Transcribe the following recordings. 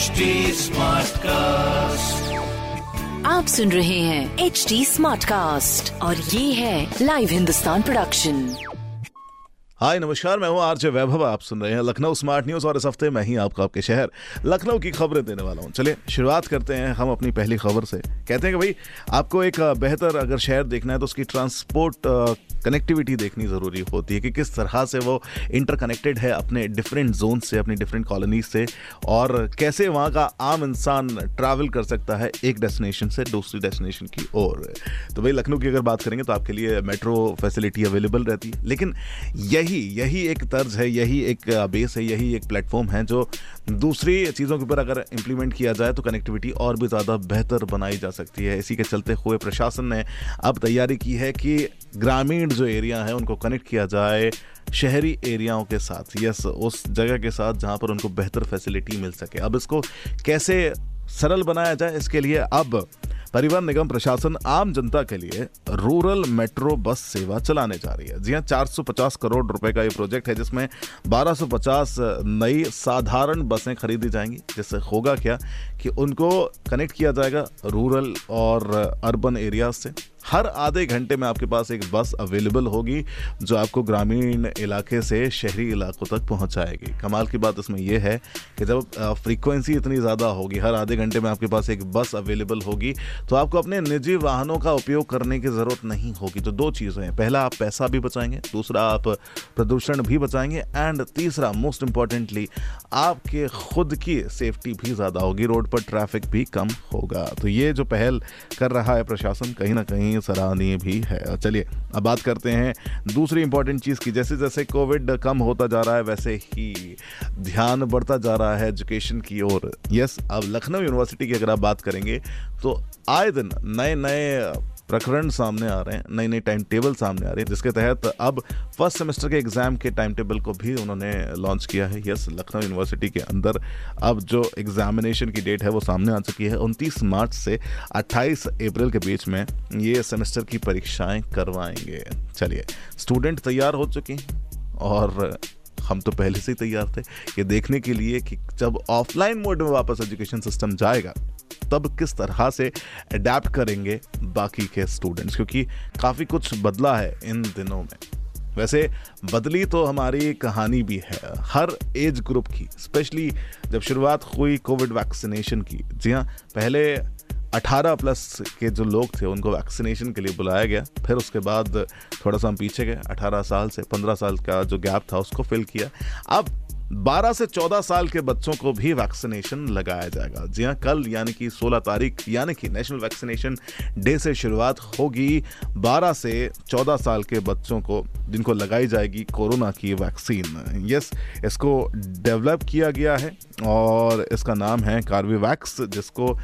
HD Smartcast. आप सुन रहे हैं एच डी स्मार्ट कास्ट और ये है लाइव हिंदुस्तान प्रोडक्शन हाय नमस्कार मैं हूँ आरजे वैभव आप सुन रहे हैं लखनऊ स्मार्ट न्यूज़ और इस हफ़्ते मैं ही आपको आपके शहर लखनऊ की खबरें देने वाला हूँ। चलिए शुरुआत करते हैं हम अपनी पहली खबर से। कहते हैं कि भाई आपको एक बेहतर अगर शहर देखना है तो उसकी ट्रांसपोर्ट कनेक्टिविटी देखनी ज़रूरी होती है कि किस तरह से वो इंटरकनेक्टेड है अपने डिफरेंट जोन से, अपनी डिफरेंट कॉलोनीज से, और कैसे वहाँ का आम इंसान ट्रैवल कर सकता है एक डेस्टिनेशन से दूसरी डेस्टिनेशन की ओर। तो भाई लखनऊ की अगर बात करेंगे तो आपके लिए मेट्रो फैसिलिटी अवेलेबल रहती है। लेकिन यही यही एक तर्ज है, यही एक बेस है, यही एक प्लेटफॉर्म है जो दूसरी चीज़ों के ऊपर अगर इम्प्लीमेंट किया जाए तो कनेक्टिविटी और भी ज़्यादा बेहतर बनाई जा सकती है। इसी के चलते हुए प्रशासन ने अब तैयारी की है कि ग्रामीण जो एरिया है, उनको कनेक्ट किया जाए शहरी एरियाओं के साथ। यस उस जगह के साथ जहाँ पर उनको बेहतर फैसिलिटी मिल सके। अब इसको कैसे सरल बनाया जाए, इसके लिए अब परिवहन निगम प्रशासन आम जनता के लिए रूरल मेट्रो बस सेवा चलाने जा रही है। जी हाँ 450 करोड़ रुपए का ये प्रोजेक्ट है जिसमें 1250 नई साधारण बसें खरीदी जाएँगी। जिससे होगा क्या कि उनको कनेक्ट किया जाएगा रूरल और अर्बन एरियाज़ से। हर आधे घंटे में आपके पास एक बस अवेलेबल होगी जो आपको ग्रामीण इलाके से शहरी इलाकों तक पहुंचाएगी। कमाल की बात इसमें यह है कि जब फ्रीक्वेंसी इतनी ज़्यादा होगी, हर आधे घंटे में आपके पास एक बस अवेलेबल होगी तो आपको अपने निजी वाहनों का उपयोग करने की ज़रूरत नहीं होगी। तो दो चीज़ें हैं। पहला, आप पैसा भी बचाएँगे। दूसरा, आप प्रदूषण भी बचाएँगे। एंड तीसरा मोस्ट इंपॉर्टेंटली आपके खुद की सेफ्टी भी ज़्यादा होगी। रोड पर ट्रैफ़िक भी कम होगा। तो ये जो पहल कर रहा है प्रशासन, कहीं ना कहीं सराहनीय भी है। चलिए, अब बात करते हैं दूसरी इंपॉर्टेंट चीज़ की। जैसे जैसे कोविड कम होता जा रहा है, वैसे ही ध्यान बढ़ता जा रहा है एजुकेशन की ओर। यस अब लखनऊ यूनिवर्सिटी की अगर आप बात करेंगे तो आए दिन नए नए प्रकरण सामने आ रहे हैं नई नई टाइम टेबल सामने आ रही है, जिसके तहत अब फ़र्स्ट सेमेस्टर के एग्ज़ाम के टाइम टेबल को भी उन्होंने लॉन्च किया है। यस लखनऊ यूनिवर्सिटी के अंदर अब जो एग्जामिनेशन की डेट है, वो सामने आ चुकी है। उनतीस मार्च से 28 अप्रैल के बीच में ये सेमेस्टर की परीक्षाएँ करवाएँगे। चलिए स्टूडेंट तैयार हो चुके हैं और हम तो पहले से ही तैयार थे। ये देखने के लिए कि जब ऑफलाइन मोड में वापस एजुकेशन सिस्टम जाएगा तब किस तरह से अडेप्ट करेंगे बाकी के स्टूडेंट्स क्योंकि काफ़ी कुछ बदला है इन दिनों में। वैसे बदली तो हमारी कहानी भी है, हर एज ग्रुप की स्पेशली जब शुरुआत हुई कोविड वैक्सीनेशन की। जी हाँ पहले 18 प्लस के जो लोग थे, उनको वैक्सीनेशन के लिए बुलाया गया, फिर उसके बाद थोड़ा सा हम पीछे गए 18 साल से 15 साल का जो गैप था, उसको फिल किया। अब 12 से 14 साल के बच्चों को भी वैक्सीनेशन लगाया जाएगा। जी हाँ कल यानी कि 16 तारीख, यानी कि नेशनल वैक्सीनेशन डे से शुरुआत होगी। 12 से 14 साल के बच्चों को, जिनको लगाई जाएगी कोरोना की वैक्सीन। यस, इसको डेवलप किया गया है और इसका नाम है कार्बीवैक्स जिसको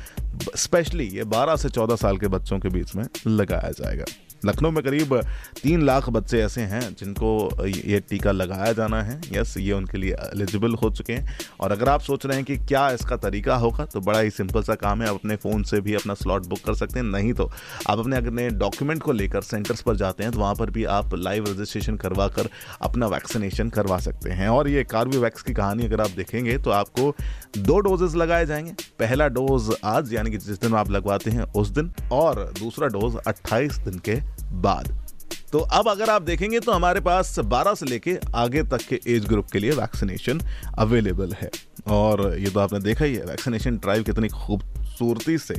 स्पेशली ये 12 से 14 साल के बच्चों के बीच में लगाया जाएगा। लखनऊ में करीब तीन लाख बच्चे ऐसे हैं जिनको ये टीका लगाया जाना है। यस, ये उनके लिए एलिजिबल हो चुके हैं। और अगर आप सोच रहे हैं कि क्या इसका तरीका होगा तो बड़ा ही सिंपल सा काम है। आप अपने फ़ोन से भी अपना स्लॉट बुक कर सकते हैं। नहीं तो आप अपने अपने डॉक्यूमेंट को लेकर सेंटर्स पर जाते हैं तो वहाँ पर भी आप लाइव रजिस्ट्रेशन करवा कर अपना वैक्सीनेशन करवा सकते हैं। और ये कार्बोवैक्स की कहानी अगर आप देखेंगे तो आपको दो डोजेज लगाए जाएँगे। पहला डोज आज, यानी कि जिस दिन आप लगवाते हैं, उस दिन। और दूसरा डोज 28 दिन के बाद। तो अब अगर आप देखेंगे तो हमारे पास 12 से लेके आगे तक के एज ग्रुप के लिए वैक्सीनेशन अवेलेबल है। और ये तो आपने देखा ही है वैक्सीनेशन ड्राइव कितनी खूबसूरती से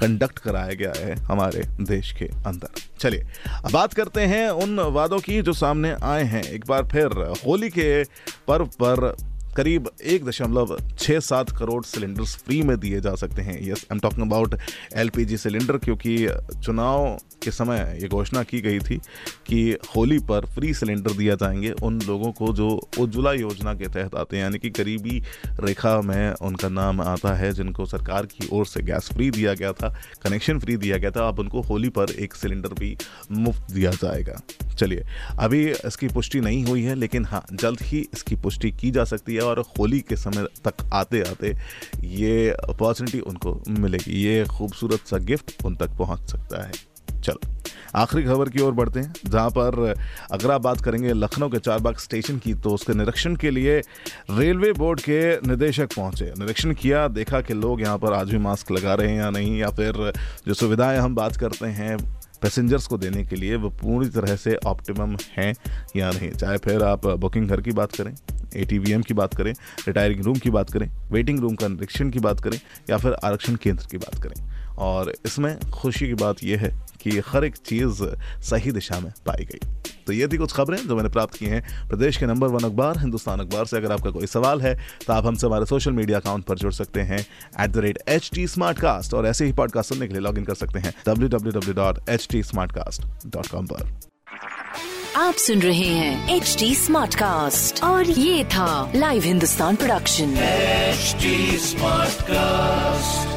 कंडक्ट कराया गया है हमारे देश के अंदर। चलिए, अब बात करते हैं उन वादों की जो सामने आए हैं। एक बार फिर होली के पर्व पर करीब एक दशमलव छः सात करोड़ सिलेंडर्स फ्री में दिए जा सकते हैं। Yes I am talking about LPG cylinder क्योंकि चुनाव के समय ये घोषणा की गई थी कि होली पर फ्री सिलेंडर दिया जाएँगे उन लोगों को जो उज्ज्वला योजना के तहत आते हैं। यानी कि गरीबी रेखा में उनका नाम आता है, जिनको सरकार की ओर से गैस फ्री दिया गया था, कनेक्शन फ्री दिया गया था। अब उनको होली पर एक सिलेंडर भी मुफ़्त दिया जाएगा। चलिए, अभी इसकी पुष्टि नहीं हुई है, लेकिन हाँ जल्द ही इसकी पुष्टि की जा सकती है। और होली के समय तक आते आते ये अपॉर्चुनिटी उनको मिलेगी। ये खूबसूरत सा गिफ्ट उन तक पहुँच सकता है। चलो, आखिरी खबर की ओर बढ़ते हैं, जहाँ पर अगर आप बात करेंगे लखनऊ के चारबाग स्टेशन की तो उसके निरीक्षण के लिए रेलवे बोर्ड के निदेशक पहुँचे। निरीक्षण किया, देखा कि लोग यहाँ पर आज भी मास्क लगा रहे हैं या नहीं, या फिर जो सुविधाएँ हम बात करते हैं पैसेंजर्स को देने के लिए वो पूरी तरह से ऑप्टिमम हैं या नहीं? चाहे फिर आप बुकिंग घर की बात करें ए की बात करें रिटायरिंग रूम की बात करें वेटिंग रूम का निरीक्षण की बात करें, या फिर आरक्षण केंद्र की बात करें। और इसमें खुशी की बात यह है कि हर एक चीज़ सही दिशा में पाई गई। तो ये थी कुछ खबरें जो मैंने प्राप्त की हैं। प्रदेश के नंबर वन अखबार हिंदुस्तान अखबार से अगर आपका कोई सवाल है तो आप हमसे हमारे सोशल मीडिया अकाउंट पर जुड़ सकते हैं at the rate H T smart cast और ऐसे ही पॉडकास्ट सुनने के लिए लॉग इन कर सकते हैं W W W dot H T smart cast dot com पर। आप सुन रहे हैं एच टी स्मार्ट कास्ट और ये था live Hindustan production smart cast